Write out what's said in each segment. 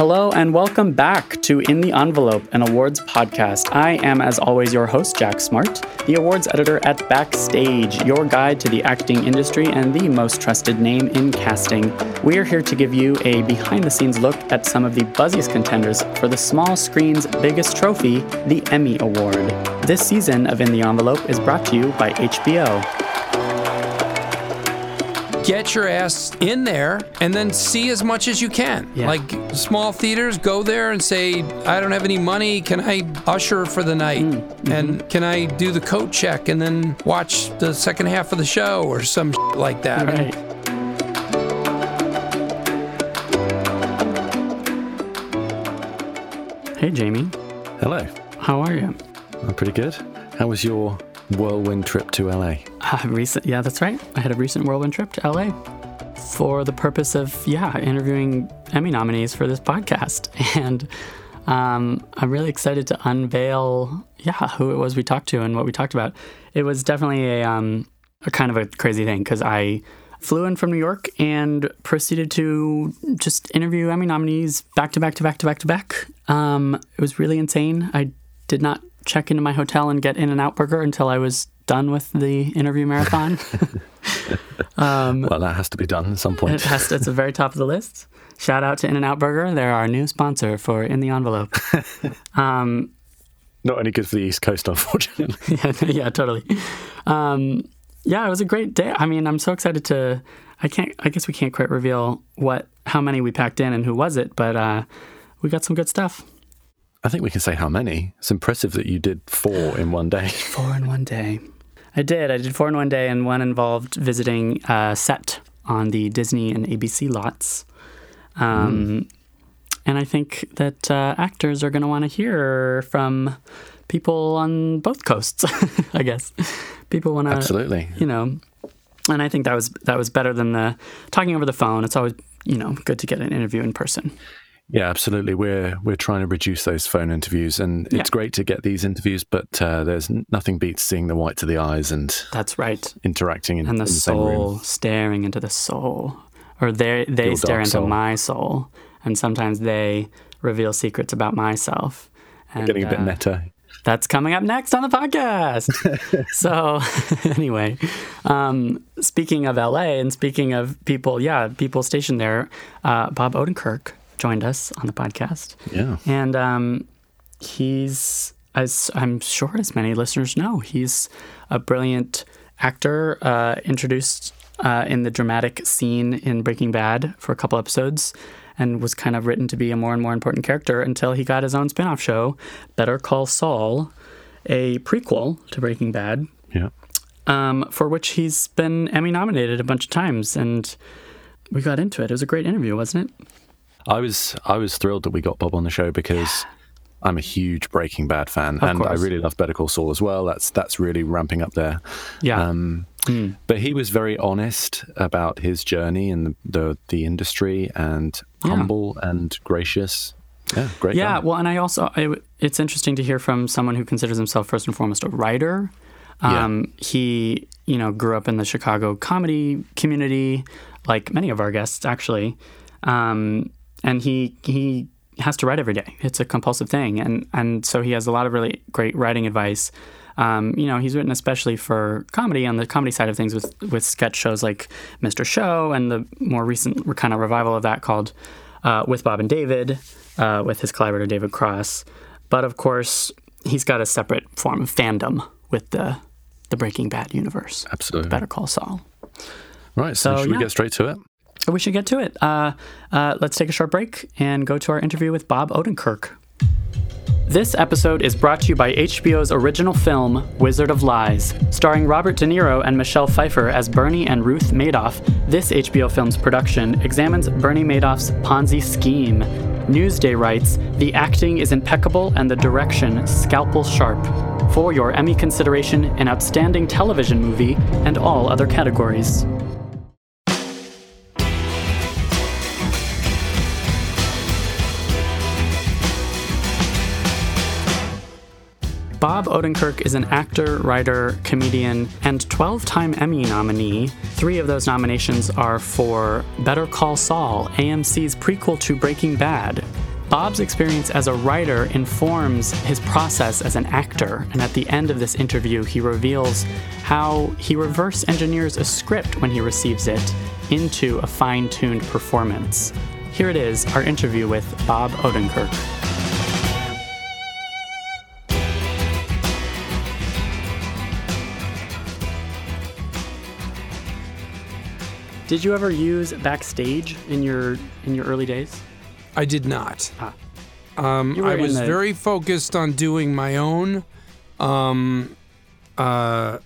Hello and welcome back to In the Envelope, an awards podcast. I am, as always, your host, Jack Smart, the awards editor at Backstage, your guide to the acting industry and the most trusted name in casting. We are here to give you a behind the scenes look at some of the buzziest contenders for the small screen's biggest trophy, the Emmy Award. This season of In the Envelope is brought to you by HBO get your ass in there and then see as much as you can. Yeah. Like small theaters, go there and say, I don't have any money. Can I usher for the night? Mm-hmm. And can I do the coat check and then watch the second half of the show or some like that? Right. Hey, Jamie. Hello. How are you? I'm pretty good. How was your whirlwind trip to LA? Uh, recent, yeah, that's right. I had a recent whirlwind trip to LA for the purpose of, yeah, interviewing Emmy nominees for this podcast. And um, I'm really excited to unveil, yeah, who it was we talked to and what we talked about. It was definitely a, um, a kind of a crazy thing because I flew in from New York and proceeded to just interview Emmy nominees back to back to back to back to back. Um, it was really insane. I did not check into my hotel and get In-N-Out Burger until I was done with the interview marathon. Well, that has to be done at some it point. has to, it's the very top of the list. Shout out to In-N-Out Burger. They're our new sponsor for In the Envelope. um, Not any good for the East Coast, unfortunately. yeah, yeah, totally. Um, yeah, it was a great day. I mean, I'm so excited to. I can't. I guess we can't quite reveal what, how many we packed in and who was it, but uh, we got some good stuff. I think we can say how many. It's impressive that you did four in one day. Four in one day. I did. I did four in one day, and one involved visiting a set on the Disney and ABC lots. Um, And I think that uh, actors are going to want to hear from people on both coasts. I guess people want to, Absolutely. you know. And I think that was that was better than the talking over the phone. It's always you know good to get an interview in person. Yeah, absolutely. We're we're trying to reduce those phone interviews, and it's Yeah. great to get these interviews. But uh, there's nothing beats seeing the whites of the eyes and That's right. interacting in, and the in the soul staring into the soul, or they they Your stare into soul. my soul, and sometimes they reveal secrets about myself. And, Getting a bit uh, meta. That's coming up next on the podcast. so, anyway, um, speaking of LA and speaking of people, yeah, people stationed there, uh, Bob Odenkirk joined us on the podcast. Yeah. And um, he's, as I'm sure as many listeners know, he's a brilliant actor, uh, introduced uh, in the dramatic scene in Breaking Bad for a couple episodes, and was kind of written to be a more and more important character until he got his own spin off show, Better Call Saul, a prequel to Breaking Bad, Yeah. um, for which he's been Emmy nominated a bunch of times. And we got into it. It was a great interview, wasn't it? I was I was thrilled that we got Bob on the show because I'm a huge Breaking Bad fan, and I really love Better Call Saul as well. That's that's really ramping up there. Yeah. Um, But he was very honest about his journey in the the, the industry and Yeah. humble and gracious. Yeah, great. Yeah, guy. well, and I also I, it's interesting to hear from someone who considers himself first and foremost a writer. Yeah. Um, He, you know, grew up in the Chicago comedy community, like many of our guests actually, um, and he he has to write every day. It's a compulsive thing, and and so he has a lot of really great writing advice. Um, you know, he's written especially for comedy on the comedy side of things with with sketch shows like Mr. Show and the more recent kind of revival of that called uh, With Bob and David uh, with his collaborator David Cross. But of course, he's got a separate form of fandom with the the Breaking Bad universe. absolutely. Better Call Saul. Right. So, So, should yeah. we get straight to it? We should get to it. Uh, uh, let's take a short break and go to our interview with Bob Odenkirk. This episode is brought to you by HBO's original film, Wizard of Lies. Starring Robert De Niro and Michelle Pfeiffer as Bernie and Ruth Madoff, this HBO film's production examines Bernie Madoff's Ponzi scheme. Newsday writes The acting is impeccable and the direction scalpel sharp. For your Emmy consideration, an outstanding television movie, and all other categories. Bob Odenkirk is an actor, writer, comedian, and 12 time Emmy nominee. Three of those nominations are for Better Call Saul, AMC's prequel to Breaking Bad. Bob's experience as a writer informs his process as an actor, and at the end of this interview, he reveals how he reverse engineers a script when he receives it into a fine tuned performance. Here it is our interview with Bob Odenkirk. Did you ever use backstage in your in your early days? I did not. Ah. Um, I was the- very focused on doing my own. Um, uh,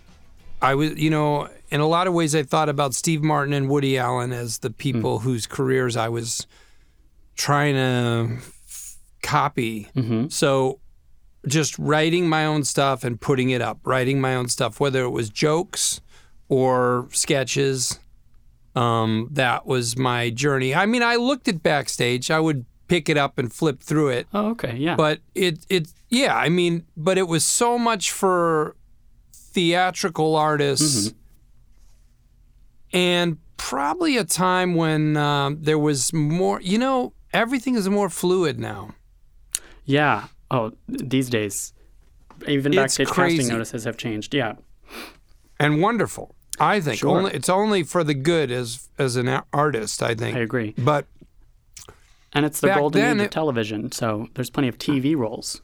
I was, you know, in a lot of ways, I thought about Steve Martin and Woody Allen as the people Hmm. whose careers I was trying to f- copy. Mm-hmm. So just writing my own stuff and putting it up, writing my own stuff, whether it was jokes or sketches. Um, that was my journey. I mean, I looked at backstage. I would pick it up and flip through it, Oh, okay, yeah. but it it yeah. I mean, but it was so much for theatrical artists, and probably a time when um, there was more. You know, everything is more fluid now. yeah. Oh, these days, even backstage casting notices have changed. Yeah. and wonderful. I think Sure. only it's only for the good as as an artist. I think, I agree. but And it's the golden age of television, so there's plenty of TV roles.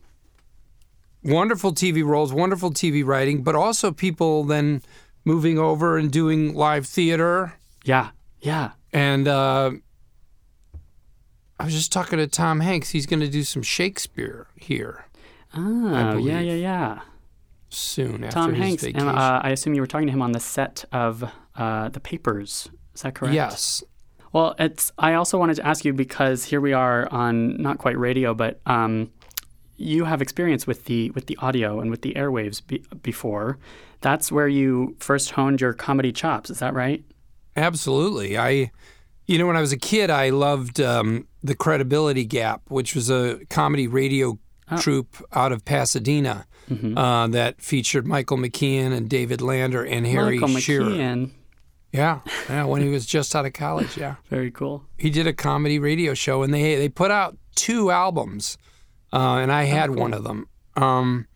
wonderful TV roles, wonderful TV writing, but also people then moving over and doing live theater. Yeah. Yeah. And uh, I was just talking to Tom Hanks. He's going to do some Shakespeare here Oh, yeah, yeah, yeah. Soon after Tom his Hanks, vacation. and uh, I assume you were talking to him on the set of uh, The Papers. Is that correct? yes. Well, it's. I also wanted to ask you because here we are on not quite radio, but um, you have experience with the with the audio and with the airwaves be, before. That's where you first honed your comedy chops. Is that right? Absolutely. I, you know, when I was a kid, I loved um, the Credibility Gap, which was a comedy radio troupe out of Pasadena uh, that featured Michael McKean and David Lander and Harry Michael Shearer. McKeon. Yeah, yeah. When he was just out of college, yeah, Very cool. he did a comedy radio show, and they they put out two albums, uh, and I had one of them. Um,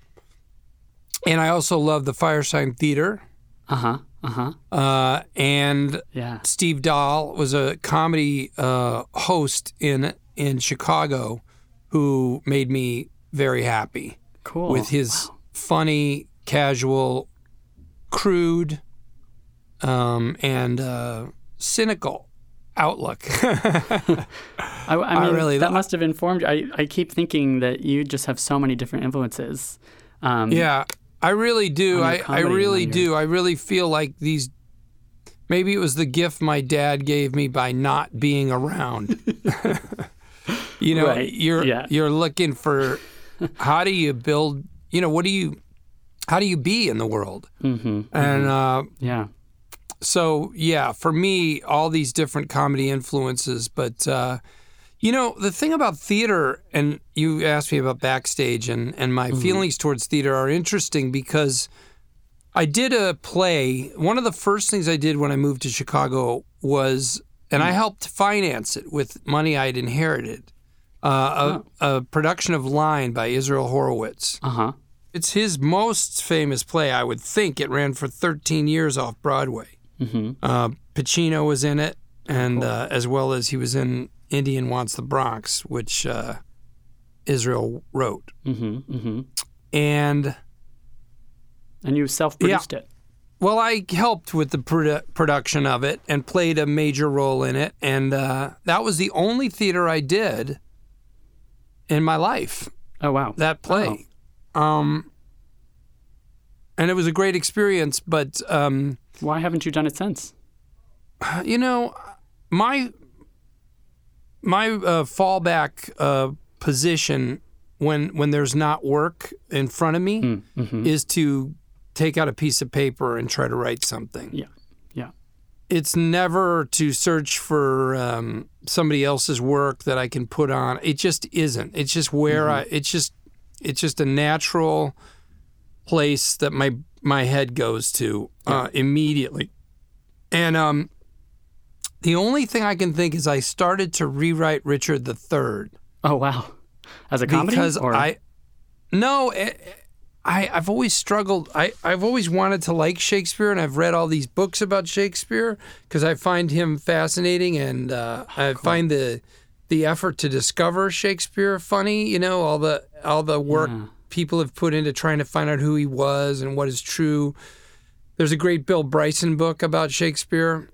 and I also love the Firesign Theater. Uh huh. Uh huh. Uh, and Yeah. Steve Dahl was a comedy uh, host in in Chicago, who made me very happy Cool. with his funny, casual, crude, um, and uh, cynical outlook. I, I I mean, really that must have informed you. I, I keep thinking that you just have so many different influences. Um, yeah, I really do. I, I really your- do. I really feel like these. Maybe it was the gift my dad gave me by not being around. you know, Right, you're yeah. you're looking for how do you build. You know, what do you, how do you be in the world? hmm And uh, Yeah. so yeah, for me, all these different comedy influences. But uh, you know, the thing about theater, and you asked me about backstage, and and my feelings towards theater are interesting because I did a play. One of the first things I did when I moved to Chicago was, and I helped finance it with money I'd inherited. Uh, a, a production of Line by Israel Horowitz. Uh huh. It's his most famous play, I would think. It ran for 13 years off Broadway. hmm Uh, Pacino was in it, and uh, as well as he was in Indian Wants the Bronx, which uh, Israel wrote. hmm hmm And And you self-produced it. well, I helped with the produ- production of it and played a major role in it. And uh, that was the only theater I did in my life. Oh wow. that play. Um, and it was a great experience, but um, Why haven't you done it since? you know, my my uh, fallback uh, position when when there's not work in front of me Mm-hmm. is to take out a piece of paper and try to write something. Yeah. Yeah. It's never to search for um, somebody else's work that I can put on. It just isn't. It's just where I. It's just. It's just a natural place that my my head goes to uh, immediately. And um, the only thing I can think is I started to rewrite Richard III Oh wow, as a comedy because or I no. eh, I, I've always struggled. I, I've always wanted to like Shakespeare, and I've read all these books about Shakespeare because I find him fascinating, and uh, I find the the effort to discover Shakespeare funny. You know, all the all the work Yeah. people have put into trying to find out who he was and what is true. There's a great Bill Bryson book about Shakespeare.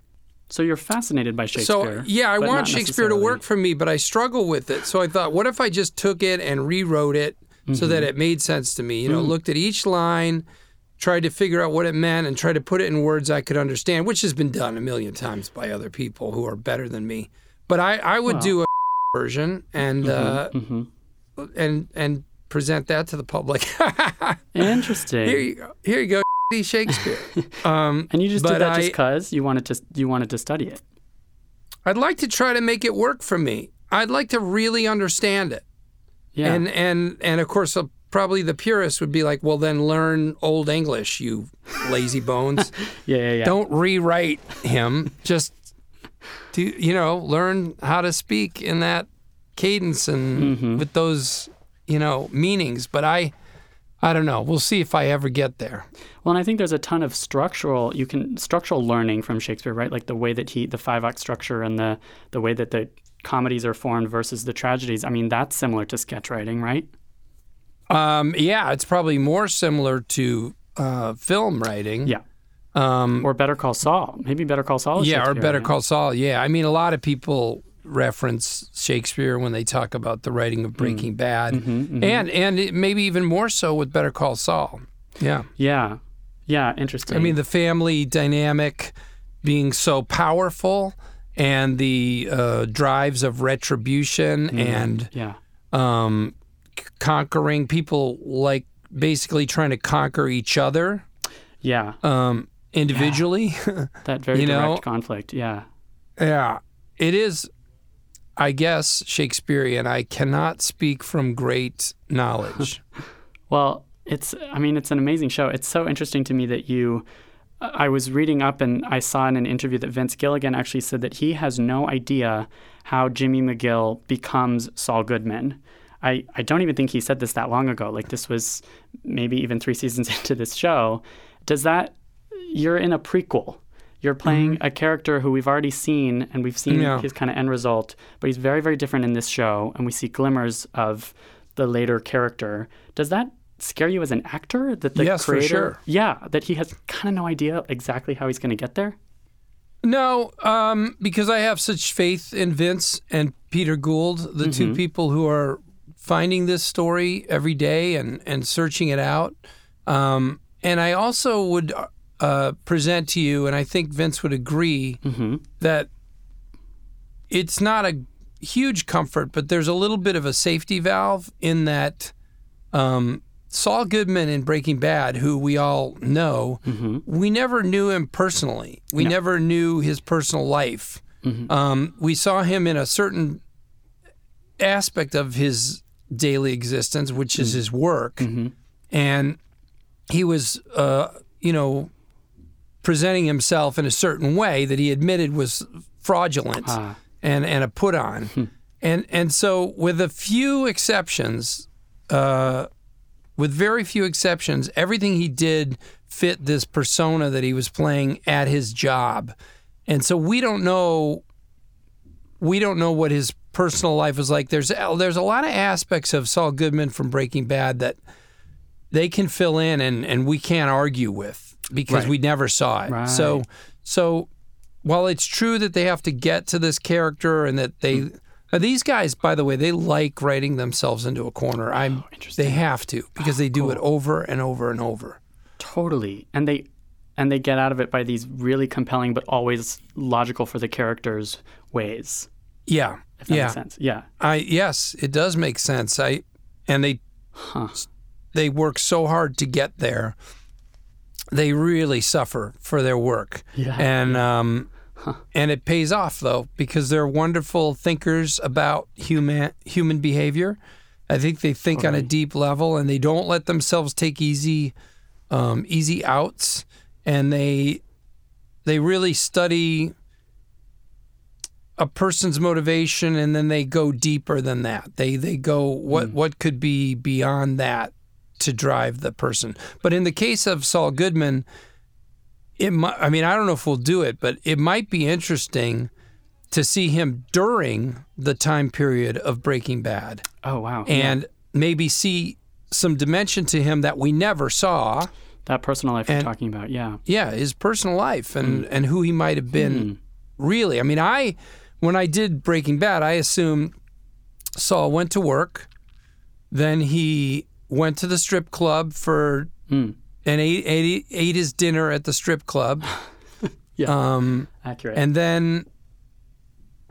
so you're fascinated by Shakespeare. So yeah, I want Shakespeare to work for me, but I struggle with it. So I thought, what if I just took it and rewrote it so Mm-hmm. that it made sense to me? You Mm. know, looked at each line, tried to figure out what it meant, and tried to put it in words I could understand, which has been done a million times by other people who are better than me. But I, I would Well. do a version and uh, Mhm. and and present that to the public. Interesting. Here you go. Here you go. Shakespeare. Um, and you just did that I- just because you wanted to you wanted to study it. I'd like to try to make it work for me. I'd like to really understand it. Yeah. And and and of course, uh, probably the purist would be like, "Well, then learn Old English, you lazy bones. yeah, yeah, yeah. Don't rewrite him. Just do you know learn how to speak in that cadence and Mm-hmm. with those you know meanings." But I, I don't know. We'll see if I ever get there. Well, and I think there's a ton of structural you can structural learning from Shakespeare, right? Like the way that he the five act structure and the the way that the comedies are formed versus the tragedies. I mean, that's similar to sketch writing, right? Um, yeah, it's probably more similar to uh, film writing. Yeah. Um, Or Better Call Saul. Maybe Better Call Saul. Is yeah, or Better yeah. Call Saul. Yeah, I mean, a lot of people reference Shakespeare when they talk about the writing of Breaking Bad, Mm-hmm, and and it, maybe even more so with Better Call Saul. Yeah, Yeah. Yeah. Interesting. I mean, the family dynamic being so powerful, and the uh, drives of retribution Mm-hmm. and yeah. um, c- conquering people, like basically trying to conquer each other Yeah. um, individually. That very direct know, conflict. Yeah. Yeah, it is. I guess Shakespearean. I cannot speak from great knowledge. Well, it's, I mean, it's an amazing show. It's so interesting to me that you, I was reading up and I saw in an interview that Vince Gilligan actually said that he has no idea how Jimmy McGill becomes Saul Goodman. I, I don't even think he said this that long ago. Like, this was maybe even three seasons into this show. Does that, you're in a prequel. You're playing mm-hmm. a character who we've already seen and we've seen Yeah. his kind of end result, but he's very, very different in this show. And we see glimmers of the later character. Does that scare you as an actor that the Yes, creator, sure. yeah, that he has kind of no idea exactly how he's going to get there? no, um, because I have such faith in Vince and Peter Gould, the two people who are finding this story every day and and searching it out. Um, and I also would uh, present to you, and I think Vince would agree Mm-hmm. that it's not a huge comfort, but there's a little bit of a safety valve in that um, Saul Goodman in Breaking Bad, who we all know, we never knew him personally. We never knew his personal life. Um, we saw him in a certain aspect of his daily existence, which is his work, and he was, uh, you know, presenting himself in a certain way that he admitted was fraudulent Ah. and and a put on, and and so with a few exceptions, uh, with very few exceptions, everything he did fit this persona that he was playing at his job, and so we don't know. We don't know what his personal life was like. There's there's a lot of aspects of Saul Goodman from Breaking Bad that they can fill in and, and we can't argue with because Right. we never saw it. Right. So so while it's true that they have to get to this character and that they mm. Now these guys, by the way, they like writing themselves into a corner. I'm interesting. they have to because they do it over and over and over. Totally. And they and they get out of it by these really compelling but always logical for the characters ways. Yeah. If that yeah. makes sense. Yeah. I yes, it does make sense. I and they Huh. they work so hard to get there. They really suffer for their work. Yeah. And um and it pays off though because they're wonderful thinkers about human human behavior. I think they think on a deep level and they don't let themselves take easy um, easy outs and they they really study a person's motivation and then they go deeper than that. They they go what what could be beyond that to drive the person. But in the case of Saul Goodman, it might, I mean I don't know if we'll do it, but it might be interesting to see him during the time period of Breaking Bad Oh wow. and maybe see some dimension to him that we never saw. that personal life you're talking about. Yeah. Yeah, his personal life and and who he might have been really. I mean, I when I did Breaking Bad, I assumed Saul went to work, then he went to the strip club for Mm. And ate, ate ate his dinner at the strip club. Yeah. Um, Accurate. and then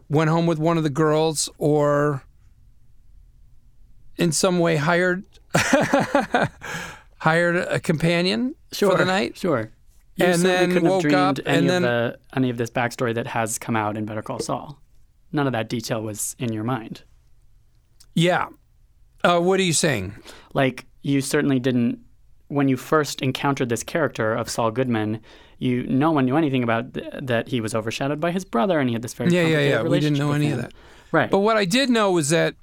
went home with one of the girls or in some way hired hired a companion sure. for the night Sure. You And certainly then couldn't have woke dreamed up, any and of the any of this backstory that has come out in Better Call Saul. None of that detail was in your mind. yeah uh, what are you saying Like you certainly didn't when you first encountered this character of Saul Goodman. You no one knew anything about th- that he was overshadowed by his brother, and he had this very yeah yeah yeah we didn't know any of that Right. but what i did know was that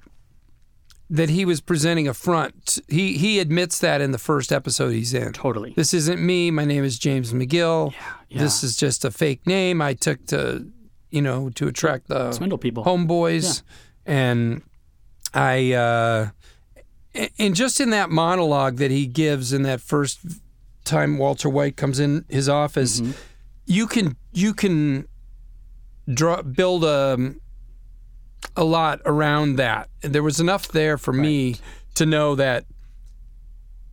that he was presenting a front he he admits that in the first episode he's in totally. this isn't me my name is james mcgill yeah. this is just a fake name i took to you know to attract the Swindle people. homeboys and i uh and just in that monologue that he gives in that first time walter white comes in his office Mm-hmm. you can you can draw build a a lot around that. And there was enough there for me to know that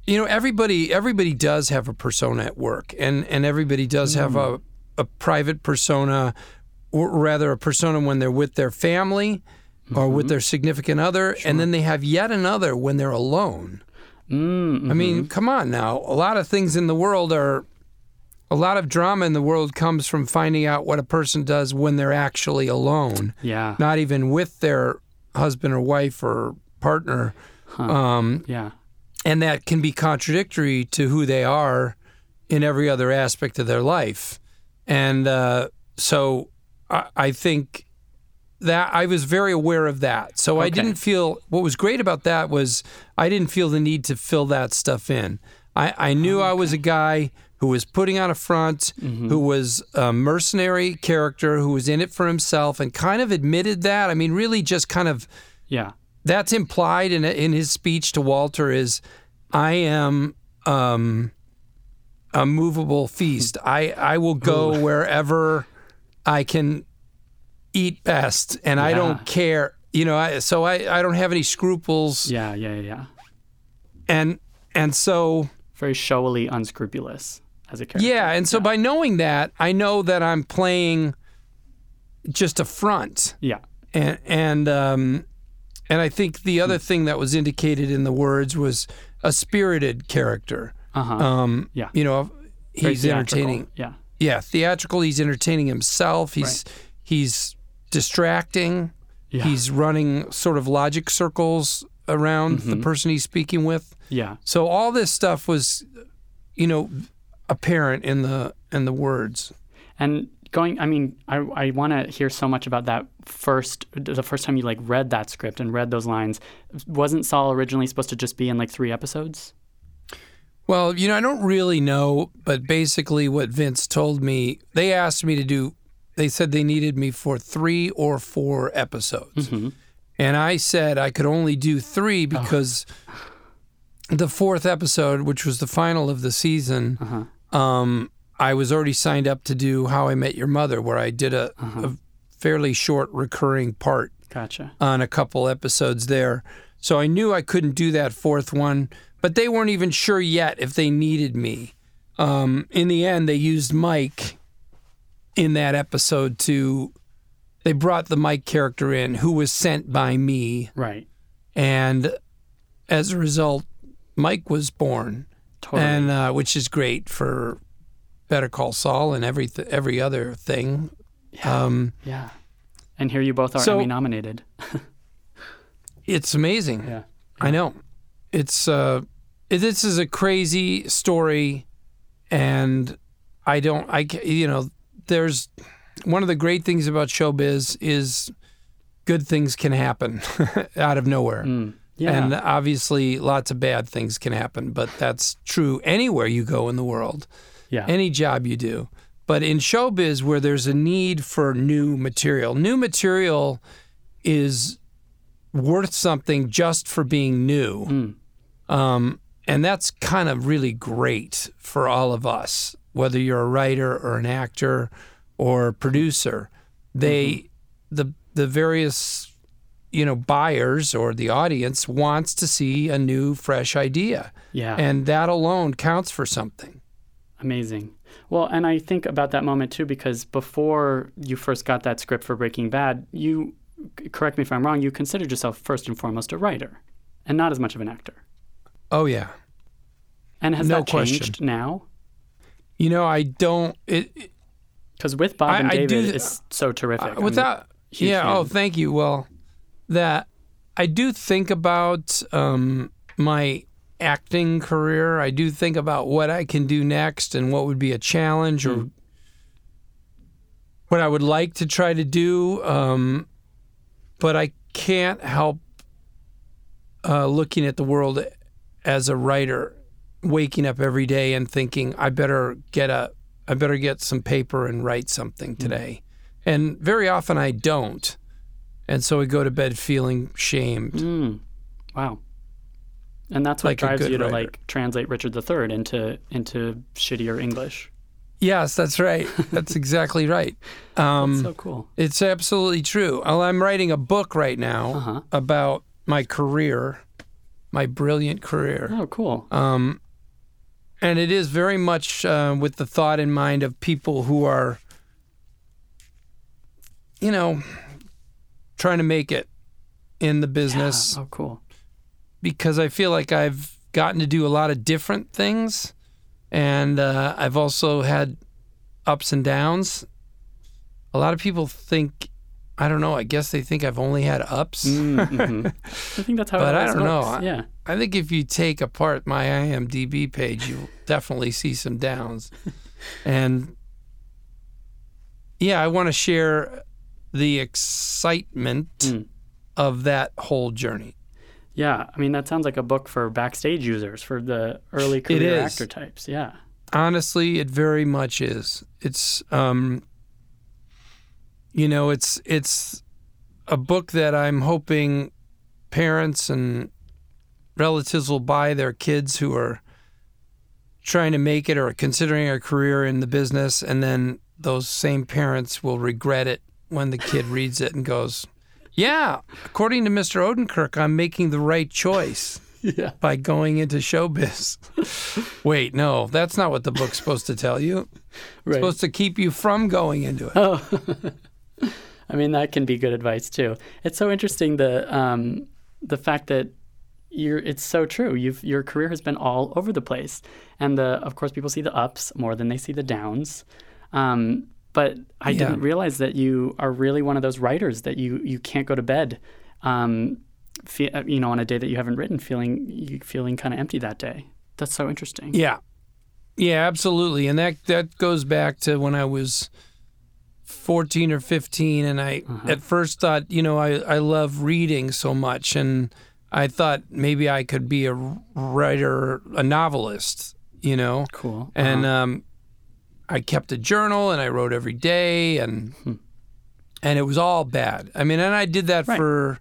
you know everybody everybody does have a persona at work and and everybody does have a a private persona or rather a persona when they're with their family or with their significant other and then they have yet another when they're alone Mm, I mean, come on now. A lot of things in the world are, a lot of drama in the world comes from finding out what a person does when they're actually alone, yeah. not even with their husband or wife or partner. Um, Yeah. and that can be contradictory to who they are in every other aspect of their life. And uh, so I, I think that I was very aware of that. So I didn't feel what was great about that was I didn't feel the need to fill that stuff in. I, I knew I was a guy who was putting on a front, who was a mercenary character, who was in it for himself, and kind of admitted that. I mean, really, just kind of Yeah. that's implied in in his speech to Walter is I am um, a movable feast. I I will go wherever I can eat best, and I don't care. You know, I, so I, I don't have any scruples, Yeah. Yeah. Yeah. yeah. and and so Very showily unscrupulous as a character. yeah, and so by knowing that, I know that I'm playing just a front. Yeah. and and um, and I think the other thing that was indicated in the words was a spirited character. Uh huh. Um, Yeah. you know, he's entertaining. Yeah. Yeah, theatrical. He's entertaining himself. He's he's distracting. Yeah. He's running sort of logic circles around Mm-hmm. the person he's speaking with. Yeah. So all this stuff was, you know, apparent in the in the words. And going, I mean, I, I want to hear so much about that first, the first time you like read that script and read those lines. Wasn't Saul originally supposed to just be in like three episodes? Well, you know, I don't really know, but basically what Vince told me, they asked me to do, they said they needed me for three or four episodes. And I said I could only do three because the fourth episode, which was the final of the season, um, I was already signed up to do How I Met Your Mother, where I did a, a fairly short recurring part Gotcha. on a couple episodes there. So I knew I couldn't do that fourth one, but they weren't even sure yet if they needed me. Um, in the end, they used Mike in that episode to. They brought the Mike character in, who was sent by me, Right. and as a result, Mike was born, Totally. and uh, which is great for Better Call Saul and every every other thing. Um, yeah. And here you both are So- Emmy nominated. it's amazing. Yeah. I know. It's uh it- this is a crazy story and I don't I you know there's one of the great things about showbiz is good things can happen out of nowhere. Mm. Yeah. And obviously, lots of bad things can happen, but that's true anywhere you go in the world, yeah. any job you do. But in showbiz, where there's a need for new material, new material is worth something just for being new. Mm. Um, and that's kind of really great for all of us, whether you're a writer or an actor or a producer. They, mm-hmm. the the various, you know, buyers or the audience wants to see a new, fresh idea, yeah. and that alone counts for something. Amazing. Well, and I think about that moment too because before you first got that script for Breaking Bad, you correct me if I'm wrong, you considered yourself first and foremost a writer and not as much of an actor. Oh yeah, And has No that changed question. now? You know, I don't. It, Because with Bob I- and David, th- it's so terrific. Uh, I'm without yeah fan. oh thank you well that i do think about um, my acting career i do think about what i can do next and what would be a challenge or what i would like to try to do um, but i can't help uh, looking at the world as a writer waking up every day and thinking i better get a i better get some paper and write something today and very often I don't. And so I go to bed feeling shamed. Mm. Wow. And that's what Like drives you to writer. like translate Richard III into into shittier English. Yes, that's right. That's exactly right. Um, so cool. it's absolutely true. Well, I'm writing a book right now Uh-huh. about my career, my brilliant career. Oh, cool. Um, and it is very much uh, with the thought in mind of people who are, you know, trying to make it in the business. Yeah. Oh, cool. because I feel like I've gotten to do a lot of different things, and uh, I've also had ups and downs. A lot of people think, I don't know. I guess they think I've only had ups. Mhm. I think that's how. But it I don't know. I- Yeah. I think if you take apart my IMDb page, you'll definitely see some downs. and yeah, I want to share the excitement Mm. of that whole journey. Yeah. I mean, that sounds like a book for backstage users for the early career is. actor types. Yeah. honestly it very much is it's um you know it's it's a book that i'm hoping parents and relatives will buy their kids who are trying to make it or considering a career in the business and then those same parents will regret it when the kid reads it and goes yeah according to mr odenkirk i'm making the right choice Yeah. by going into showbiz. Wait, no, that's not what the book's supposed to tell you. It's Right. supposed to keep you from going into it. Oh. I mean, that can be good advice too. It's so interesting the um, the fact that you're. It's so true. You've your career has been all over the place, and the of course people see the ups more than they see the downs. Um, but I Yeah. didn't realize that you are really one of those writers that you you can't go to bed. Um, fe- uh, you know, on a day that you haven't written, feeling feeling kind of empty that day. That's so interesting. Yeah. Yeah, absolutely. And that that goes back to when I was 14 or 15 and I at first thought, you know, I I love reading so much and I thought maybe I could be a writer, a novelist, you know. Cool. and Uh-huh. um, I kept a journal and I wrote every day and and it was all bad. I mean, and I did that Right. for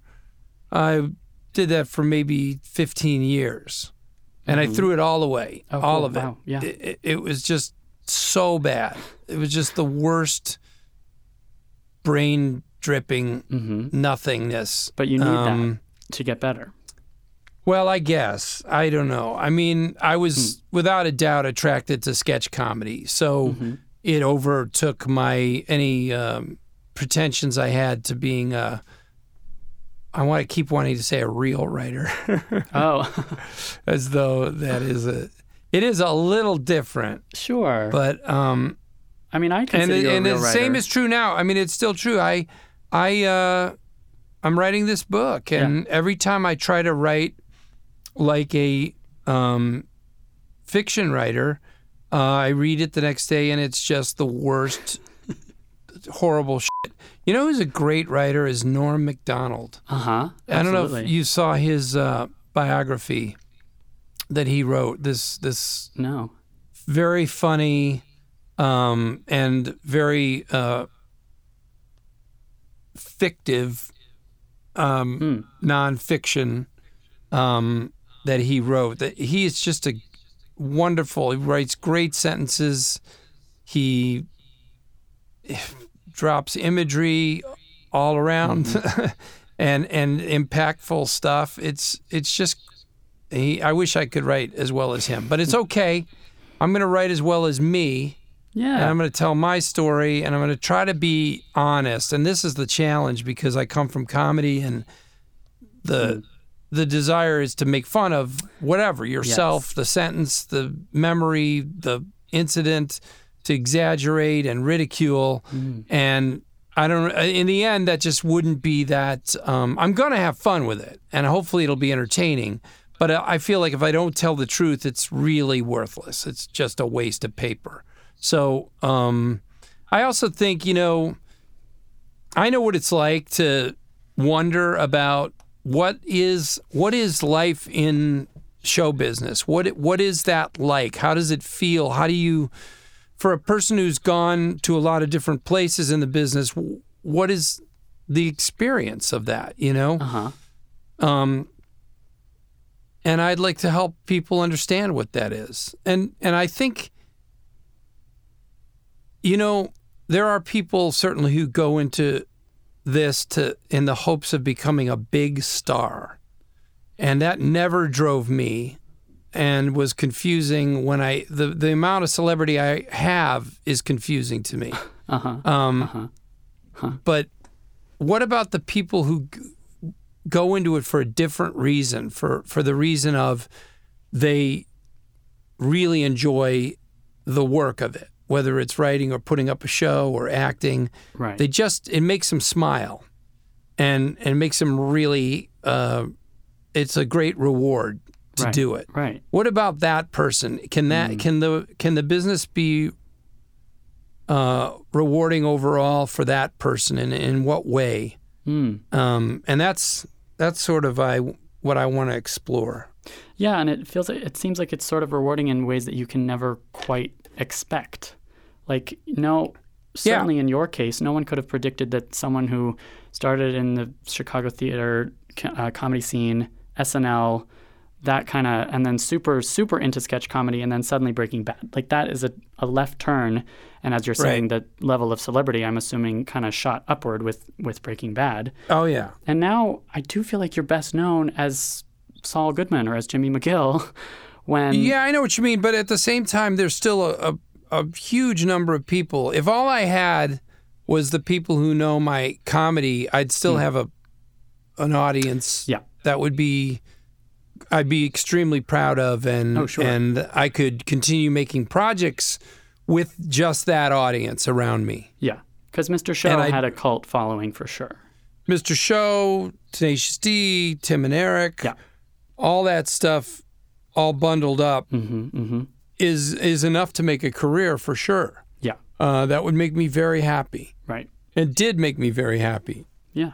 I did that for maybe 15 years, and I threw it all away, Oh, all cool. of it. Wow. Yeah. It. it was just so bad. It was just the worst brain dripping hmm nothingness. But you need Um, that to get better. Well, I guess. I don't know. I mean, I was without a doubt attracted to sketch comedy. So it overtook my any um, pretensions I had to being a I want to keep wanting to say a real writer Oh, as though that is a it is a little different. sure. But um I mean, I and consider you a and real the writer. same is true now. I mean, it's still true. I I uh, I'm writing this book, and every time I try to write like a um, fiction writer, uh, I read it the next day, and it's just the worst horrible shit. You know who's a great writer is Norm Macdonald. Uh huh. I don't know if you saw his uh, biography that he wrote. This this No. very funny um, and very uh, fictive um, nonfiction um, that he wrote. That he is just a wonderful. He writes great sentences. He drops imagery all around and and impactful stuff. It's it's just he, I wish I could write as well as him, but it's okay. I'm going to write as well as me, and Yeah. I'm going to tell my story, and I'm going to try to be honest. And this is the challenge because I come from comedy, and the hmm. the desire is to make fun of whatever yourself, the sentence, the memory, the incident, to exaggerate and ridicule, hmm. and I don't. Uh, in the end, that just wouldn't be that. Um, I'm going to have fun with it, and hopefully, it'll be entertaining. But I I feel like if I don't tell the truth, it's really worthless. It's just a waste of paper. So um, I also think, you know, I know what it's like to wonder about what is what is life in show business. What what is that like? How does it feel? How do you, for a person who's gone to a lot of different places in the business, what is the experience of that? You know. Uh huh. Um, and I'd like to help people understand what that is. And and I think, you know, there are people certainly who go into this to in the hopes of becoming a big star, and that never drove me, and was confusing when I the the amount of celebrity I have is confusing to me. Uh huh. Um, But what about the people who go into it for a different reason? For for the reason of they really enjoy the work of it, whether it's writing or putting up a show or acting. Right. They just it makes them smile, and and makes them really. Uh, it's a great reward to Right. do it. right. What about that person? Can that can the can the business be uh, rewarding overall for that person, and in what way? Hmm. Um, and that's that's sort of I what I want to explore. Yeah, and it feels it seems like it's sort of rewarding in ways that you can never quite expect. Like no certainly in your case, no one could have predicted that someone who started in the Chicago theater uh, comedy scene, SNL, that kind of, and then super super into sketch comedy, and then suddenly Breaking Bad. Like that is a, a left turn. And as you're saying, the level of celebrity, I'm assuming, kind of shot upward with with Breaking Bad. Oh yeah, And now I do feel like you're best known as Saul Goodman or as Jimmy McGill when yeah, I know what you mean, but at the same time, there's still a, a a huge number of people. If all I had was the people who know my comedy, I'd still have a an audience. Yeah. that would be I'd be extremely proud of, and Oh, sure. and I could continue making projects with just that audience around me. Yeah. Because Mr. Show I- had a cult following for sure. Mr. Show, Tenacious D, Tim and Eric, Yeah. all that stuff, all bundled up, hmm hmm is is enough to make a career for sure. Yeah. Uh, that would make me very happy. Right. It did make me very happy. Yeah.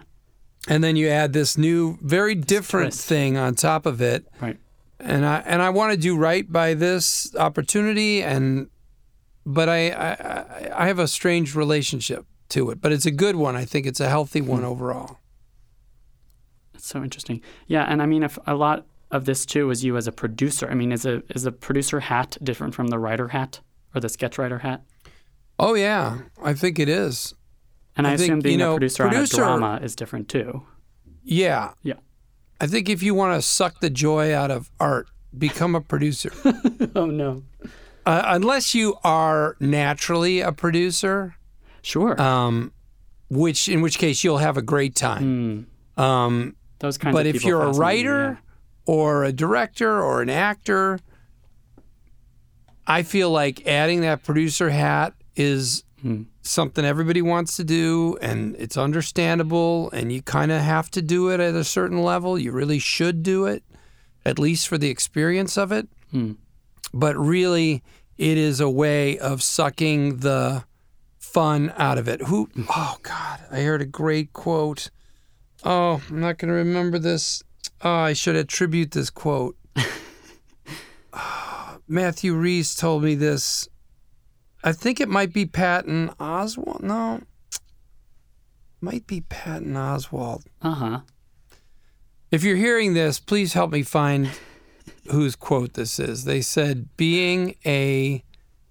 And then you add this new, very different thing on top of it. Right. and I and I want to do right by this opportunity, and but I, I I- I have a strange relationship to it, but it's a good one. I think it's a healthy one overall. It's so interesting. Yeah. And I mean, if a lot of this too is you as a producer. I mean, is a is a producer hat different from the writer hat or the sketch writer hat? Oh yeah, I think it is. And I, I think, assume being you know, a producer, producer- on a drama is different too. Yeah, Yeah. I think if you want to suck the joy out of art, become a producer. oh no. uh, unless you are naturally a producer, Sure. um, which in which case you'll have a great time. Hmm. Um, Those kinds of things but if you're a writer or a director or an actor, I feel like adding that producer hat is Hmm. something everybody wants to do and it's understandable and you kind of have to do it at a certain level. You really should do it, at least for the experience of it. Hmm. But really, it is a way of sucking the fun out of it. Who? Oh God, I heard a great quote. Oh, I'm not going to remember this. Oh, I should attribute this quote. Matthew Reese told me this. I think it might be Patton Oswalt. No, might be Patton Oswalt. Uh huh. If you're hearing this, please help me find whose quote this is. They said, being a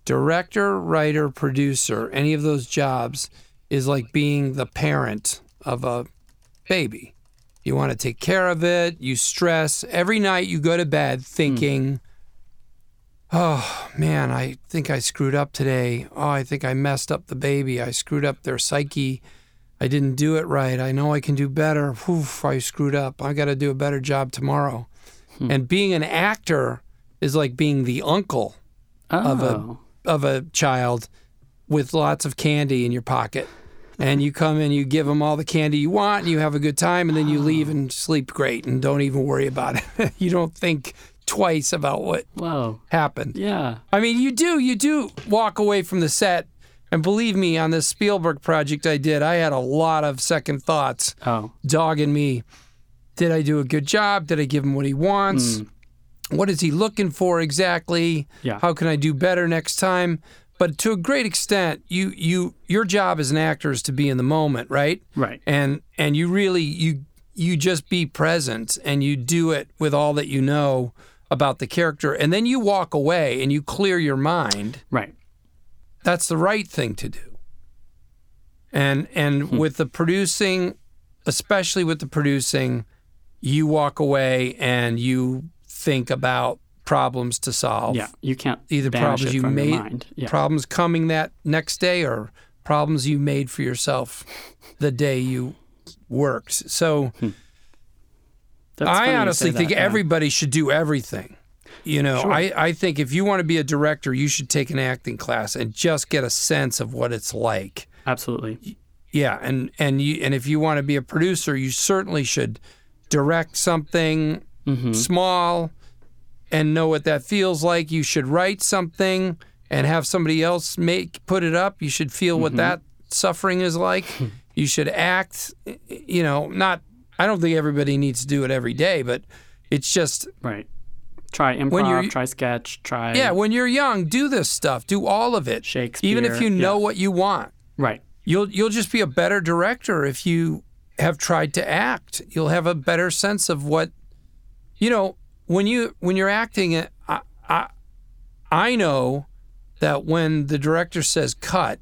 director, writer, producer, any of those jobs is like being the parent of a baby. You want to take care of it, you stress. Every night you go to bed thinking, hmm. oh man, I think I screwed up today. Oh, I think I messed up the baby. I screwed up their psyche. I didn't do it right. I know I can do better. Oof, I screwed up. I got to do a better job tomorrow. Hmm. And being an actor is like being the uncle Oh. of a oh. of a child with lots of candy in your pocket. And you come and you give them all the candy you want, and you have a good time, and then you leave and sleep great, and don't even worry about it. you don't think twice about what Whoa. happened. Yeah. I mean, you do, you do walk away from the set, and believe me, on this Spielberg project I did, I had a lot of second thoughts Oh. dogging me. Did I do a good job? Did I give him what he wants? Hmm. What is he looking for exactly? Yeah. How can I do better next time? But to a great extent, you you your job as an actor is to be in the moment, right? Right. And and you really you you just be present and you do it with all that you know about the character and then you walk away and you clear your mind Right. that's the right thing to do. And and hmm. with the producing, especially with the producing, you walk away and you think about problems to solve. Yeah. You can't Either problems it you made, mind. Yeah. problems coming that next day, or problems you made for yourself the day you worked. So That's I honestly think that, yeah. everybody should do everything. You know, I, I think if you want to be a director, you should take an acting class and just get a sense of what it's like. Absolutely. Yeah, and and you and if you want to be a producer, you certainly should direct something Mm-hmm. small and know what that feels like. You should write something and have somebody else make put it up. You should feel Mm-hmm. what that suffering is like. you should act, you know, not I don't think everybody needs to do it every day, but it's just Right. Try When you're- improv, try sketch, try yeah, when you're young, do this stuff. Do all of it. Shakespeare. Even if you know yeah. what you want. Right. You'll you'll just be a better director if you have tried to act. You'll have a better sense of what you know when you when you're acting. I I, I know that when the director says cut,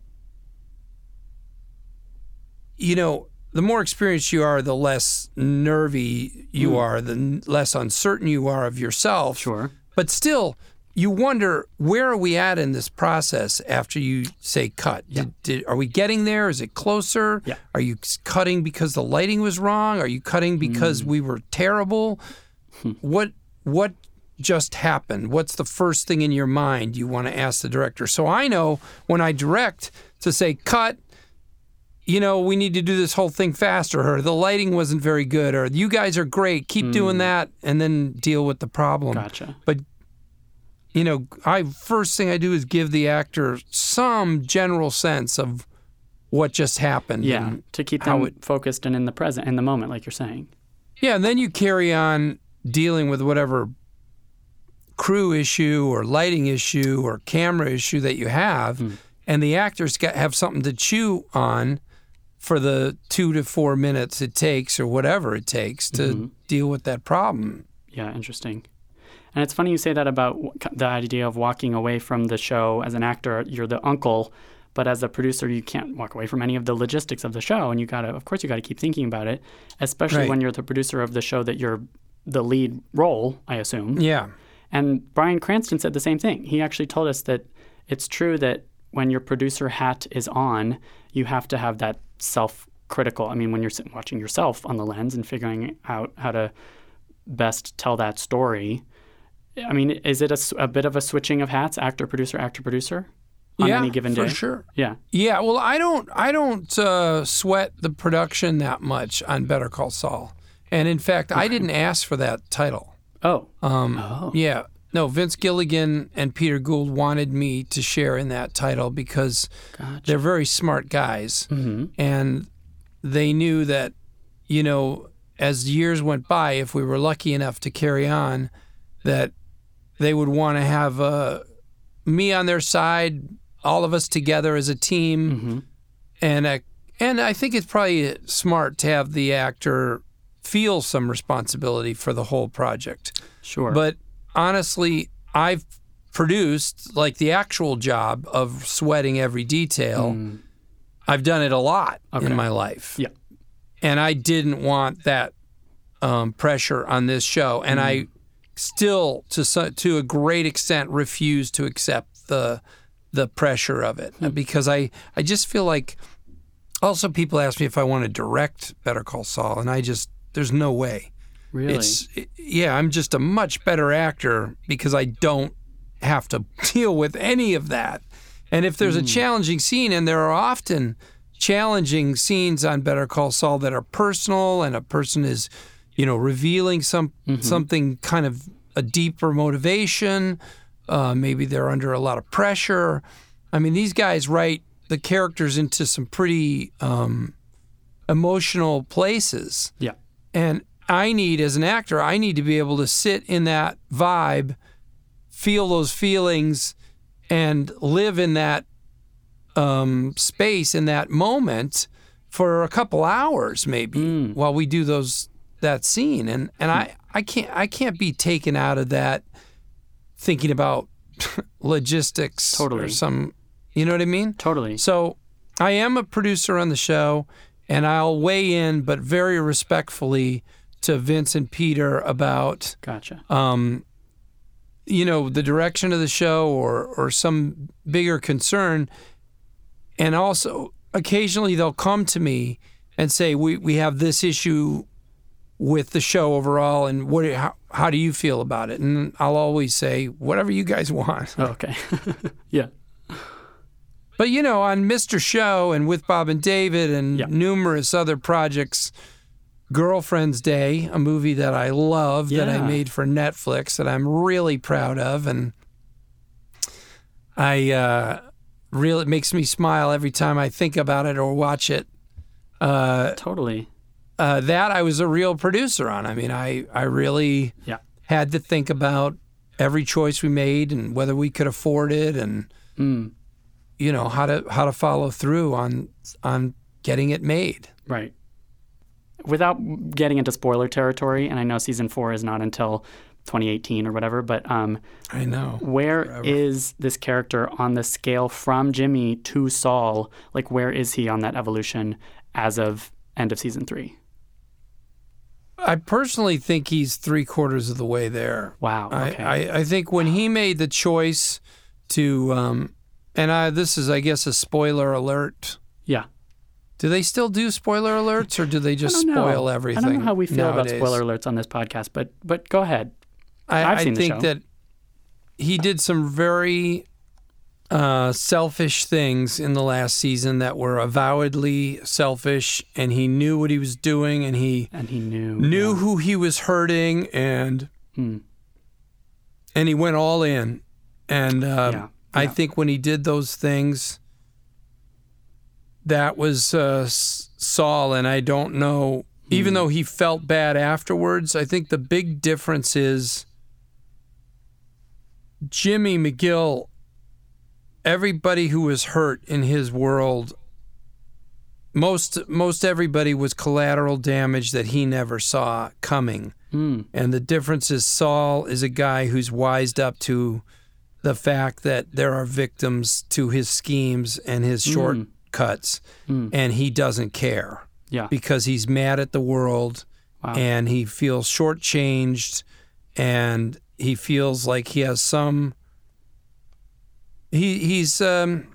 you know the more experienced you are, the less nervy you are, the n- less uncertain you are of yourself. Sure. But still, you wonder where are we at in this process after you say cut? Did, did, are we getting there? Is it closer? Yeah. Are you cutting because the lighting was wrong? Are you cutting because Hmm. we were terrible? what what just happened? What's the first thing in your mind you want to ask the director? So I know when I direct to say cut. You know, we need to do this whole thing faster, or the lighting wasn't very good, or you guys are great, keep doing hmm. that, and then deal with the problem Gotcha. but you know i first thing i do is give the actor some general sense of what just happened Yeah. To keep them it- focused and in the present, in the moment, like you're saying. yeah and then you carry on dealing with whatever crew issue or lighting issue or camera issue that you have hmm. and the actors got have something to chew on for the two to four minutes it takes or whatever it takes to mm-hmm. deal with that problem Yeah, interesting. And it's funny you say that about the idea of walking away from the show as an actor. You're the uncle, but as a producer, you can't walk away from any of the logistics of the show, and you gotta, of course, you gotta keep thinking about it, especially Right. when you're the producer of the show that you're the lead role. I assume. yeah And Bryan Cranston said the same thing. He actually told us that it's true that when your producer hat is on, you have to have that self critical. I mean, when you're sitting watching yourself on the lens and figuring out how to best tell that story. I mean, is it a bit of a switching of hats, actor, producer, actor, producer, on yeah any given day? for sure Yeah. Yeah, well, I don't, I don't uh, sweat the production that much on Better Call Saul, and in fact, I didn't ask for that title. Oh. Um, oh. Yeah, no, Vince Gilligan and Peter Gould wanted me to share in that title because Gotcha. they're very smart guys, hmm and they knew that, you know, as years went by, if we were lucky enough to carry on, that they would want to have uh, me on their side, all of us together as a team, hmm and uh, and I think it's probably smart to have the actor feel some responsibility for the whole project. Sure. But honestly, I've produced like the actual job of sweating every detail. Mm. I've done it a lot Okay. in my life. Yeah. And I didn't want that um, pressure on this show. And I still, to to a great extent, refuse to accept the the pressure of it because I, I just feel like. Also, people ask me if I want to direct Better Call Saul, and I just there's no way. really? It's yeah, I'm just a much better actor because I don't have to deal with any of that. And if there's a challenging scene, and there are often challenging scenes on Better Call Saul that are personal, and a person is, you know, revealing some something kind of a deeper motivation. Uh, maybe they're under a lot of pressure. I mean, these guys write the characters into some pretty um, emotional places. yeah. And I need, as an actor, I need to be able to sit in that vibe, feel those feelings, and live in that um, space, in that moment for a couple hours, maybe, while we do those that scene. And and I, I can't I can't be taken out of that thinking about logistics totally. or some you know what I mean? Totally. So I am a producer on the show, and I'll weigh in, but very respectfully to Vince and Peter about, Gotcha. um, you know, the direction of the show or or some bigger concern. And also, occasionally they'll come to me and say, "We we have this issue." With the show overall, and what? How, how do you feel about it? And I'll always say whatever you guys want. Oh, okay. yeah. But you know, on Mr. Show and with Bob and David and Yeah. numerous other projects, Girlfriend's Day, a movie that I love that I made for Netflix that I'm really proud of, and I uh, really it makes me smile every time I think about it or watch it. Uh, Totally. uh, that I was a real producer on. I mean, I I really Yeah. had to think about every choice we made and whether we could afford it and Mm. You know how to how to follow through on on getting it made. Right. Without getting into spoiler territory, and I know season four is not until 2018 or whatever, but um, I know. where is this character on the scale from Jimmy to Saul? Like, where is he on that evolution as of end of season three? I personally think he's three quarters of the way there. Wow. Okay. I, I, I think when he made the choice to, um, and I this is I guess a spoiler alert. yeah. Do they still do spoiler alerts or do they just I don't know. spoil everything? I don't know how we feel nowadays? about spoiler alerts on this podcast, but but go ahead. I, I've I seen the think show. that he did some very uh, selfish things in the last season that were avowedly selfish, and he knew what he was doing, and he And he knew. knew yeah. who he was hurting, and Hmm. and he went all in. And uh, Yeah, I think when he did those things, that was uh, Saul, and I don't know. Even Hmm. though he felt bad afterwards, I think the big difference is Jimmy McGill. Everybody who was hurt in his world, most most everybody was collateral damage that he never saw coming. Hmm. And the difference is Saul is a guy who's wised up to the fact that there are victims to his schemes and his shortcuts, Mm. and he doesn't care Yeah. because he's mad at the world Wow. and he feels shortchanged and he feels like he has some. He he's um,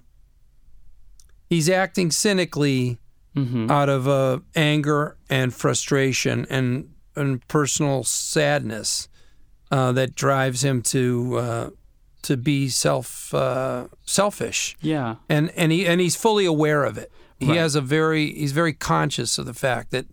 he's acting cynically hmm out of uh, anger and frustration and and personal sadness uh, that drives him to uh, to be self uh, selfish Yeah. and and he and he's fully aware of it. He Right. has a very he's very conscious of the fact that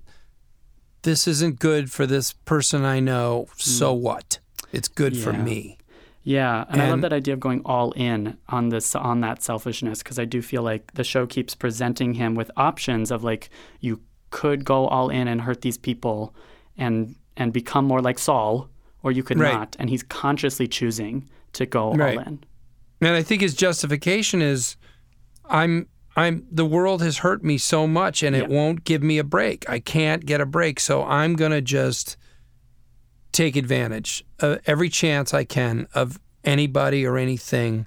this isn't good for this person I know. So what? It's good for Mm. Me. Yeah, and, I love that idea of going all in on this on that selfishness because I do feel like the show keeps presenting him with options of like you could go all in and hurt these people and and become more like Saul or you could Right. not and he's consciously choosing to go Right. all in. And I think his justification is I'm I'm the world has hurt me so much and it won't give me a break. I can't get a break, so I'm going to just take advantage uh, every chance I can of anybody or anything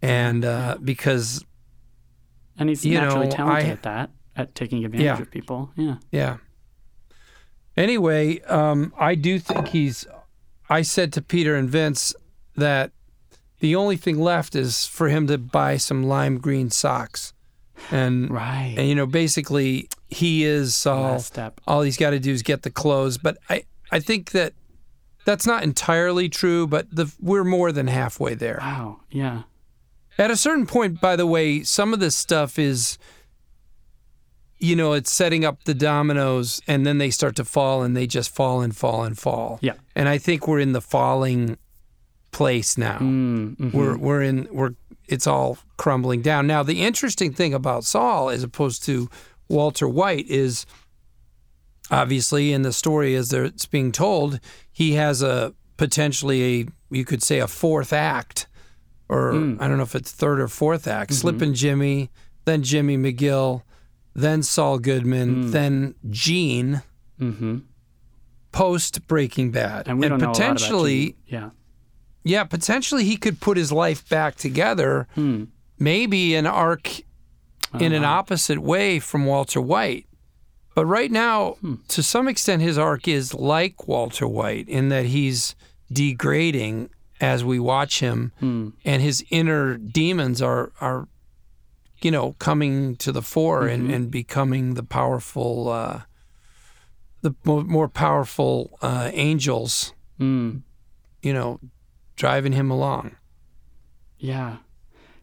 and uh, because And he's naturally know, talented I- at that, at taking advantage Yeah. of people. Yeah. Yeah. Anyway, um, I do think he's. I said to Peter and Vince that the only thing left is for him to buy some lime green socks, and Right. and you know basically he is all. Step. All he's got to do is get the clothes, but I I think that that's not entirely true, but the we're more than halfway there. Wow. Yeah. At a certain point, by the way, some of this stuff is, you know, it's setting up the dominoes and then they start to fall and they just fall and fall and fall. Yeah. And I think we're in the falling place now. Mm, mhm. We're we're in we're it's all crumbling down. Now the interesting thing about Saul as opposed to Walter White is obviously in the story as it's being told, he has a potentially a you could say a fourth act or I don't know if it's third or fourth act. Slippin' Jimmy, then Jimmy McGill, then Saul Goodman, then Gene Mhm. post Breaking Bad. And we don't know a lot about potentially Gene. Yeah. Yeah, potentially he could put his life back together, Hmm. maybe an arc in an opposite way from Walter White. But right now, to some extent, his arc is like Walter White in that he's degrading as we watch him, and his inner demons are are, you know, coming to the fore and, and becoming the powerful, uh, the mo- more powerful uh, angels. Mm. You know, driving him along. Yeah.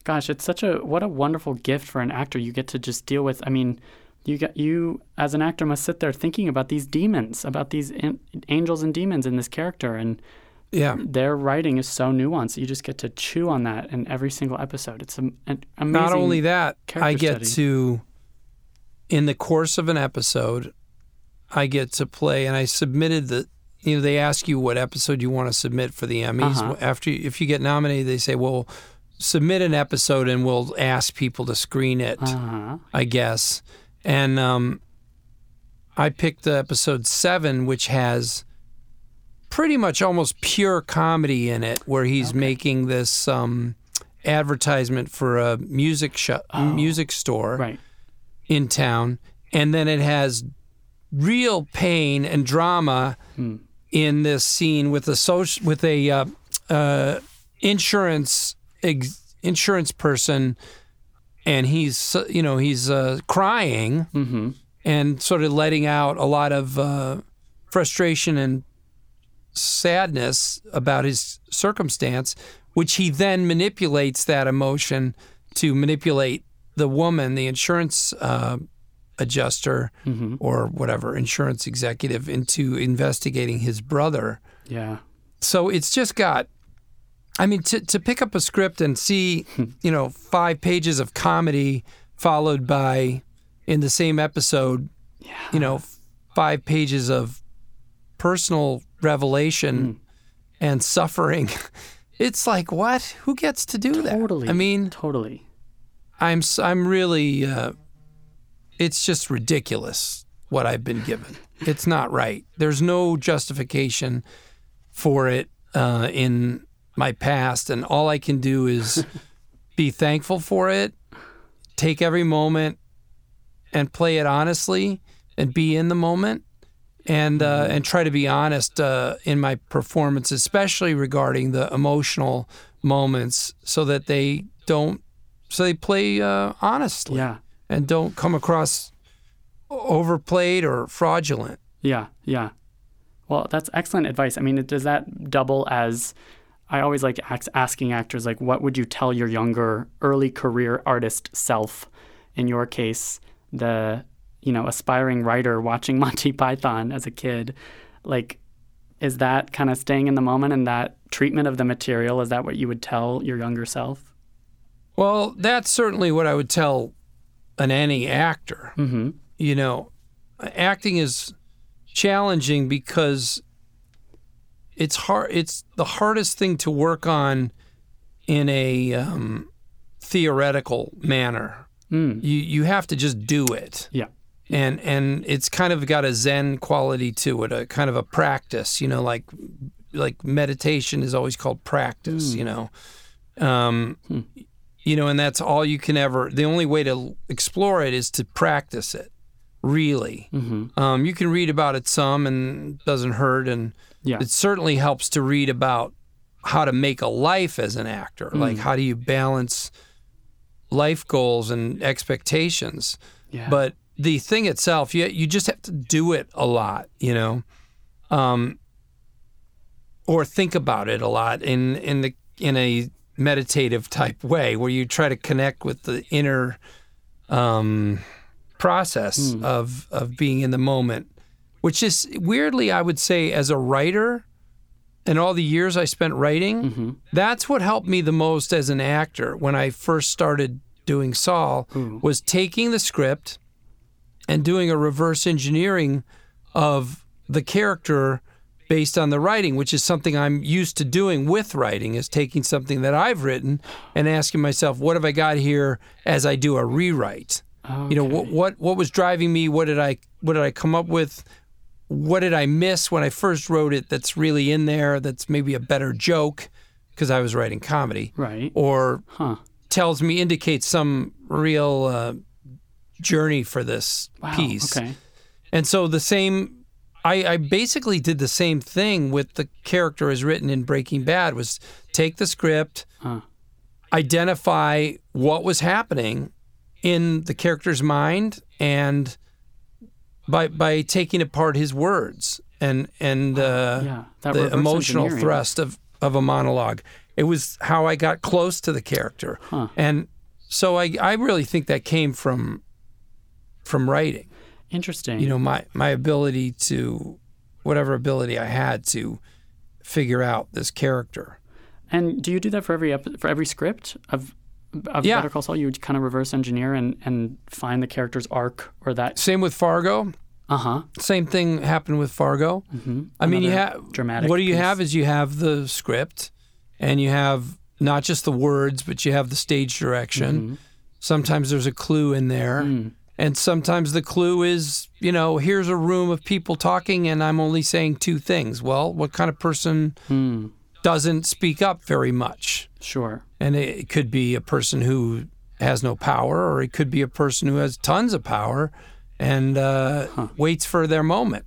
Gosh, it's such a what a wonderful gift for an actor. You get to just deal with. I mean, you get you as an actor must sit there thinking about these demons, about these an- angels and demons in this character, and Yeah. their writing is so nuanced. You just get to chew on that in every single episode. It's am- an amazing. Not only that, I get study. to, in the course of an episode, I get to play, and I submitted the. You know, they ask you what episode you want to submit for the Emmys. Uh-huh. After, if you get nominated, they say, "Well, submit an episode, and we'll ask people to screen it." Uh-huh. I guess. And um, I picked the episode seven, which has pretty much almost pure comedy in it, where he's making this um, advertisement for a music shop, music store Right. in town, and then it has real pain and drama in this scene with a social with a uh, uh, insurance ex- insurance person, and he's uh, you know he's uh, crying Mm-hmm. and sort of letting out a lot of uh, frustration and sadness about his circumstance, which he then manipulates that emotion to manipulate the woman, the insurance uh, adjuster Mm-hmm. or whatever insurance executive, into investigating his brother. Yeah. So it's just got. I mean, to, to pick up a script and see, you know, five pages of comedy followed by, in the same episode, yeah. you know, five pages of personal revelation and suffering. It's like, what? Who gets to do that? Totally. I mean, Totally. I'm I'm really. Uh, it's just ridiculous what I've been given. It's not right. There's no justification for it uh, in my past, and all I can do is be thankful for it, take every moment, and play it honestly, and be in the moment, and uh, and try to be honest uh, in my performance, especially regarding the emotional moments, so that they don't so they play uh, honestly Yeah. And don't come across overplayed or fraudulent. Yeah, yeah. Well, that's excellent advice. I mean, does that double as I always like asking actors like what would you tell your younger early career artist self? In your case, the you know, aspiring writer watching Monty Python as a kid, like is that kind of staying in the moment and that treatment of the material? Is that what you would tell your younger self? Well, that's certainly what I would tell an any actor. Mm-hmm. You know, acting is challenging because it's hard. It's the hardest thing to work on in a um, theoretical manner. Mm. You you have to just do it. Yeah. and and it's kind of got a zen quality to it a kind of a practice you know like like meditation is always called practice you know um you know and that's all you can ever the only way to explore it is to practice it really Mm-hmm. um you can read about it some and it doesn't hurt and Yeah. it certainly helps to read about how to make a life as an actor like how do you balance life goals and expectations Yeah. but the thing itself, you you just have to do it a lot, you know, um, or think about it a lot in in the in a meditative type way, where you try to connect with the inner um, process hmm. of of being in the moment, which is weirdly, I would say, as a writer, and all the years I spent writing, mm-hmm. that's what helped me the most as an actor when I first started doing Saul hmm. was taking the script and doing a reverse engineering of the character based on the writing, which is something I'm used to doing with writing, is taking something that I've written and asking myself, what have I got here as I do a rewrite? You know, what what what was driving me? What did I what did I come up with? What did I miss when I first wrote it that's really in there that's maybe a better joke because I was writing comedy right. or Huh. tells me indicates some real uh, journey for this Wow. piece. Okay. And so the same, I, I basically did the same thing with the character as written in Breaking Bad was take the script, Huh. identify what was happening in the character's mind, and by by taking apart his words and and uh, Yeah. The emotional thrust of, of a monologue. It was how I got close to the character. Huh. And so I, I really think that came from from writing. Interesting. You know, my, my ability to whatever ability I had to figure out this character. And do you do that for every for every script of of Yeah. Better Call Saul? You would kind of reverse engineer and and find the character's arc or that. Same with Fargo. Uh huh. Same thing happened with Fargo. Mm-hmm. I mean, you have dramatic What do you piece. have is you have the script, and you have not just the words, but you have the stage direction. Mm-hmm. Sometimes there's a clue in there, Mm. And sometimes the clue is, you know, here's a room of people talking, and I'm only saying two things. Well, what kind of person Hmm. doesn't speak up very much? Sure. And it could be a person who has no power, or it could be a person who has tons of power and uh, waits for their moment.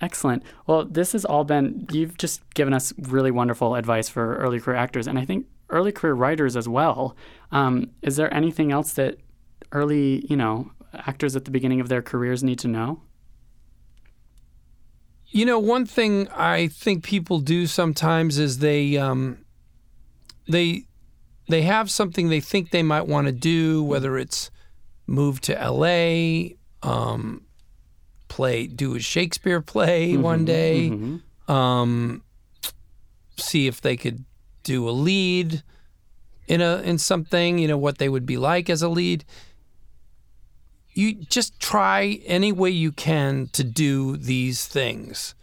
Excellent. Well, this has all been, you've just given us really wonderful advice for early career actors and I think early career writers as well. Um, is there anything else that early, you know, actors at the beginning of their careers need to know? You know, one thing I think people do sometimes is they um, they they have something they think they might want to do, whether it's move to L.A., um, play, do a Shakespeare play one day, um, see if they could do a lead in a in something. You know what they would be like as a lead. You just try any way you can to do these things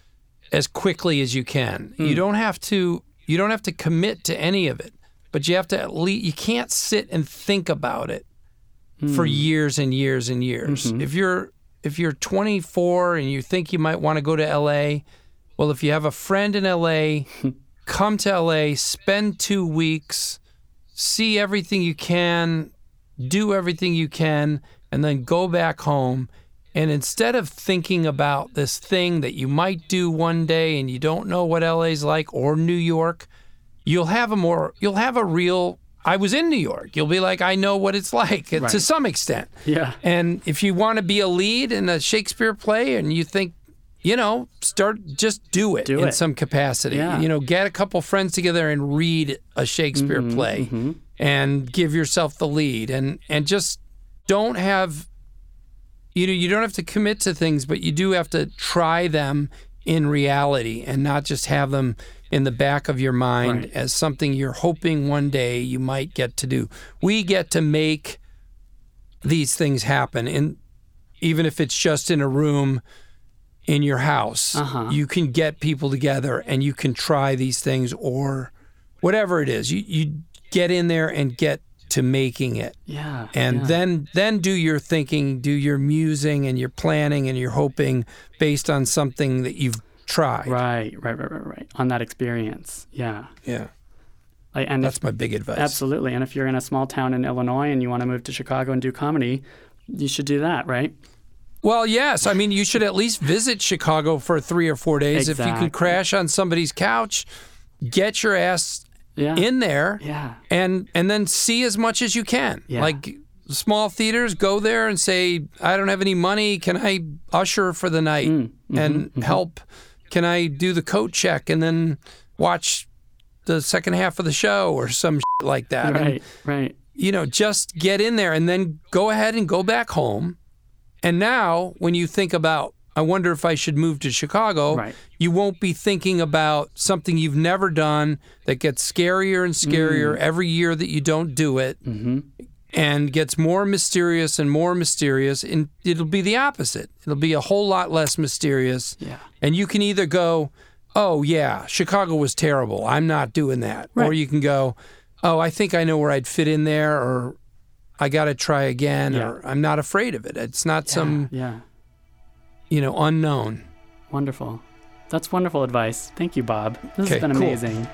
as quickly as you can. You hmm. don't have to you don't have to commit to any of it, but you have to at least you can't sit and think about it for hmm. years and years and years. Mm-hmm. If you're if you're 24 and you think you might want to go to LA, well if you have a friend in LA, come to LA, spend 2 weeks, see everything you can, do everything you can and then go back home and instead of thinking about this thing that you might do one day and you don't know what LA's like or New York, you'll have a more you'll have a real I was in New York. You'll be like I know what it's like to some extent. Yeah. And if you want to be a lead in a Shakespeare play and you think you know, start just do it Do in it. some capacity. Yeah. You know, get a couple friends together and read a Shakespeare mm-hmm, play mm-hmm. and give yourself the lead and and just don't have you know, you don't have to commit to things, but you do have to try them in reality and not just have them in the back of your mind Right. as something you're hoping one day you might get to do. We get to make these things happen and even if it's just in a room in your house, Uh-huh. you can get people together and you can try these things or whatever it is. You you get in there and get to making it Yeah. and yeah. then then do your thinking, do your musing and your planning and your hoping based on something that you've tried. Right, right, right, right, right. On that experience. Yeah. Yeah. Like, and if, That's my big advice. absolutely. And if you're in a small town in Illinois and you want to move to Chicago and do comedy, you should do that, right? Well, yes. I mean, you should at least visit Chicago for 3 or 4 days if you Exactly. can crash on somebody's couch, get your ass Yeah. in there yeah. and and then see as much as you can. Yeah. Like small theaters, go there and say, "I don't have any money. Can I usher for the night Mm, mm-hmm, and help? Can I do the coat check and then watch the second half of the show or some shit like that?" And, Right, right. you know, just get in there and then go ahead and go back home. And now, when you think about, I wonder if I should move to Chicago, Right. you won't be thinking about something you've never done that gets scarier and scarier mm. every year that you don't do it mm-hmm. and gets more mysterious and more mysterious. And it'll be the opposite. It'll be a whole lot less mysterious. Yeah. And you can either go, oh, yeah, Chicago was terrible. I'm not doing that. Or you can go, oh, I think I know where I'd fit in there, or I got to try again, Yeah. or I'm not afraid of it. It's not some, Yeah. You know, unknown. Wonderful. That's wonderful advice. Thank you, Bob. This Okay, has been cool. amazing.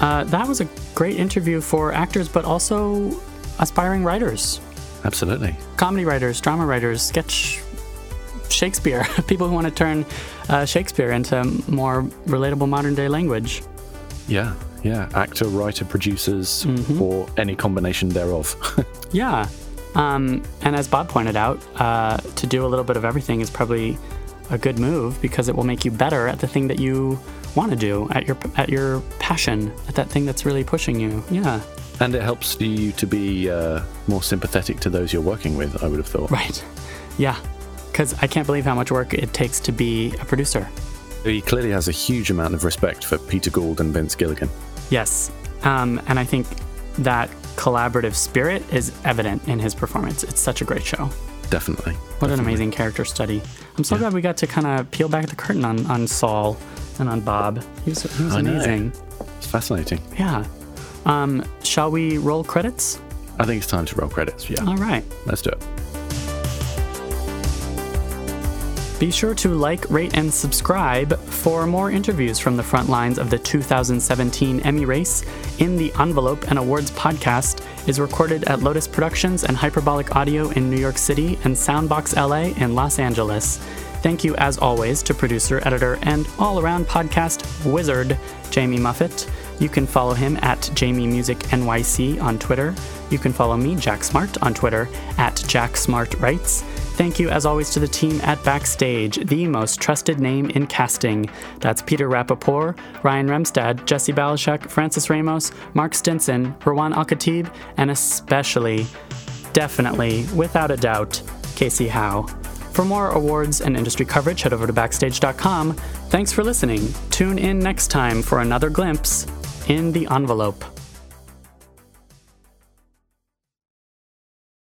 Uh, that was a great interview for actors, but also aspiring writers, Absolutely. comedy writers, drama writers, sketch Shakespeare, people who want to turn uh, Shakespeare into more relatable modern day language. Yeah. Yeah. Actor, writer, producers, Mm-hmm. or any combination thereof. Yeah. Um, and as Bob pointed out, uh, to do a little bit of everything is probably a good move because it will make you better at the thing that you want to do, at your at your passion, at that thing that's really pushing you. Yeah. and it helps you to be uh, more sympathetic to those you're working with, I would have thought. Right. Yeah. Because I can't believe how much work it takes to be a producer. He clearly has a huge amount of respect for Peter Gould and Vince Gilligan. Yes. Um, and I think that collaborative spirit is evident in his performance. It's such a great show. Definitely. What an amazing character study. I'm so glad we got to kind of peel back the curtain on, on Saul and on Bob. He was, he was amazing. It's fascinating. Yeah. Um, shall we roll credits? I think it's time to roll credits. Yeah. All right. Let's do it. Be sure to like, rate, and subscribe for more interviews from the front lines of the 2017 Emmy race. In the Envelope an Awards podcast is recorded at Lotus Productions and Hyperbolic Audio in New York City and Soundbox LA in Los Angeles. Thank you, as always, to producer, editor, and all around podcast wizard, Jamie Muffett. You can follow him at Jamie Music NYC on Twitter. You can follow me, Jack Smart, on Twitter at Jack Smart Writes. Thank you, as always, to the team at Backstage, the most trusted name in casting. That's Peter Rappaport, Ryan Remstad, Jesse Balashek, Francis Ramos, Mark Stinson, Rawan Al Khatib, and especially, definitely, without a doubt, Casey Howe. For more awards and industry coverage, head over to Backstage.com. Thanks for listening. Tune in next time for another glimpse in the envelope.